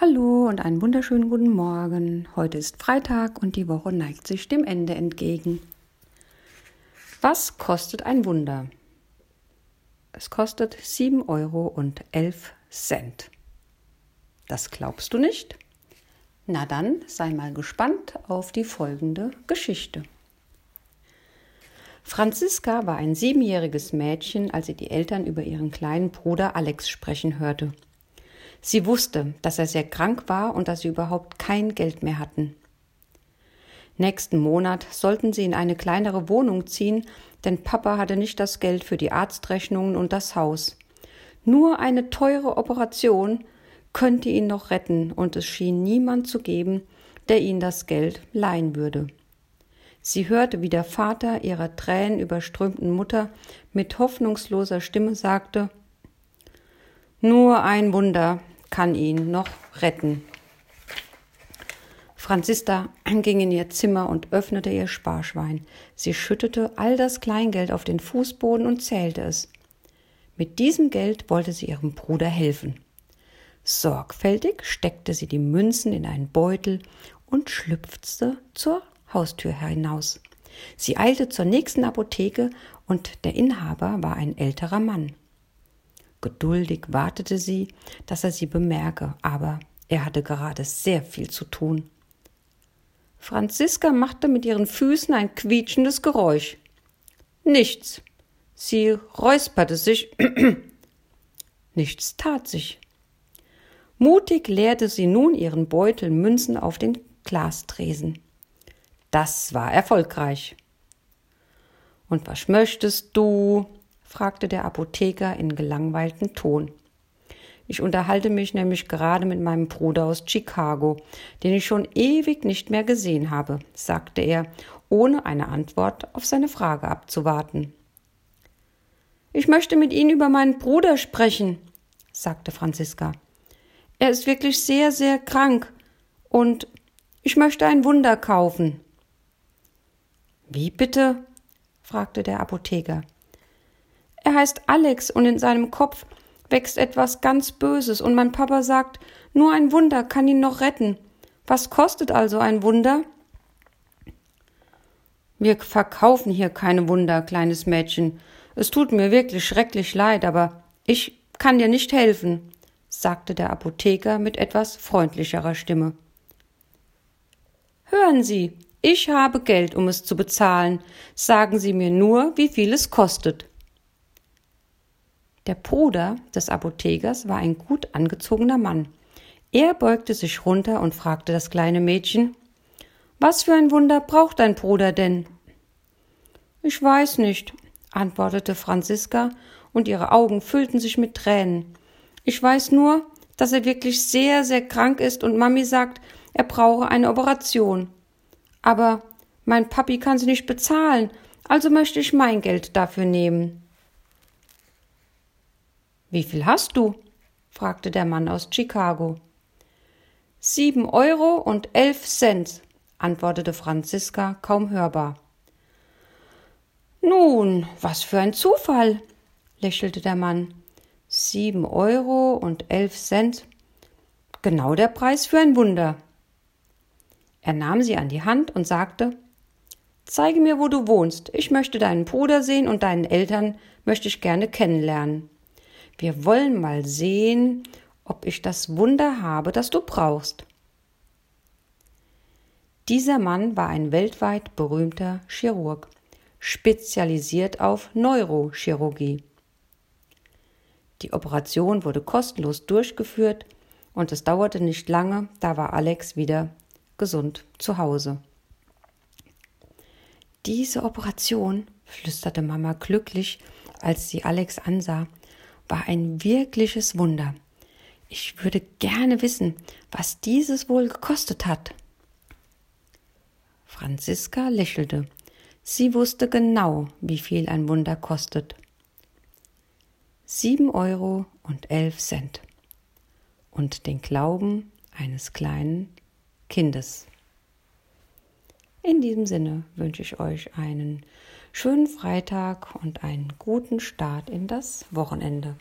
Hallo und einen wunderschönen guten Morgen. Heute ist Freitag und die Woche neigt sich dem Ende entgegen. Was kostet ein Wunder? Es kostet 7 Euro und 11 Cent. Das glaubst du nicht? Na dann sei mal gespannt auf die folgende Geschichte. Franziska war ein siebenjähriges Mädchen, als sie die Eltern über ihren kleinen Bruder Alex sprechen hörte. Sie wusste, dass er sehr krank war und dass sie überhaupt kein Geld mehr hatten. Nächsten Monat sollten sie in eine kleinere Wohnung ziehen, denn Papa hatte nicht das Geld für die Arztrechnungen und das Haus. Nur eine teure Operation könnte ihn noch retten, und es schien niemand zu geben, der ihnen das Geld leihen würde. Sie hörte, wie der Vater ihrer tränenüberströmten Mutter mit hoffnungsloser Stimme sagte Nur ein Wunder, kann ihn noch retten. Franziska ging in ihr Zimmer und öffnete ihr Sparschwein. Sie schüttete all das Kleingeld auf den Fußboden und zählte es. Mit diesem Geld wollte sie ihrem Bruder helfen. Sorgfältig steckte sie die Münzen in einen Beutel und schlüpfte zur Haustür hinaus. Sie eilte zur nächsten Apotheke und der Inhaber war ein älterer Mann. Geduldig wartete sie, dass er sie bemerke, aber er hatte gerade sehr viel zu tun. Franziska machte mit ihren Füßen ein quietschendes Geräusch. Nichts. Sie räusperte sich. Nichts tat sich. Mutig leerte sie nun ihren Beutel Münzen auf den Glastresen. Das war erfolgreich. Und was möchtest du? Fragte der Apotheker in gelangweiltem Ton. Ich unterhalte mich nämlich gerade mit meinem Bruder aus Chicago, den ich schon ewig nicht mehr gesehen habe, sagte er, ohne eine Antwort auf seine Frage abzuwarten. Ich möchte mit Ihnen über meinen Bruder sprechen, sagte Franziska. Er ist wirklich sehr, sehr krank und ich möchte ein Wunder kaufen. Wie bitte? fragte der Apotheker. Er heißt Alex und in seinem Kopf wächst etwas ganz Böses und mein Papa sagt, nur ein Wunder kann ihn noch retten. Was kostet also ein Wunder? Wir verkaufen hier keine Wunder, kleines Mädchen. Es tut mir wirklich schrecklich leid, aber ich kann dir nicht helfen, sagte der Apotheker mit etwas freundlicherer Stimme. Hören Sie, ich habe Geld, um es zu bezahlen. Sagen Sie mir nur, wie viel es kostet. Der Bruder des Apothekers war ein gut angezogener Mann. Er beugte sich runter und fragte das kleine Mädchen Was für ein Wunder braucht dein Bruder denn? Ich weiß nicht, antwortete Franziska, und ihre Augen füllten sich mit Tränen. Ich weiß nur, dass er wirklich sehr, sehr krank ist und Mami sagt, er brauche eine Operation. Aber mein Papi kann sie nicht bezahlen, also möchte ich mein Geld dafür nehmen. Wie viel hast du? fragte der Mann aus Chicago. Sieben Euro und elf Cent, antwortete Franziska kaum hörbar. Nun, was für ein Zufall, lächelte der Mann. Sieben Euro und elf Cent. Genau der Preis für ein Wunder. Er nahm sie an die Hand und sagte Zeige mir, wo du wohnst. Ich möchte deinen Bruder sehen und deinen Eltern möchte ich gerne kennenlernen. Wir wollen mal sehen, ob ich das Wunder habe, das du brauchst. Dieser Mann war ein weltweit berühmter Chirurg, spezialisiert auf Neurochirurgie. Die Operation wurde kostenlos durchgeführt und es dauerte nicht lange, da war Alex wieder gesund zu Hause. Diese Operation, flüsterte Mama glücklich, als sie Alex ansah, war ein wirkliches Wunder. Ich würde gerne wissen, was dieses wohl gekostet hat. Franziska lächelte. Sie wusste genau, wie viel ein Wunder kostet. Sieben Euro und elf Cent. Und den Glauben eines kleinen Kindes. In diesem Sinne wünsche ich euch einen schönen Freitag und einen guten Start in das Wochenende.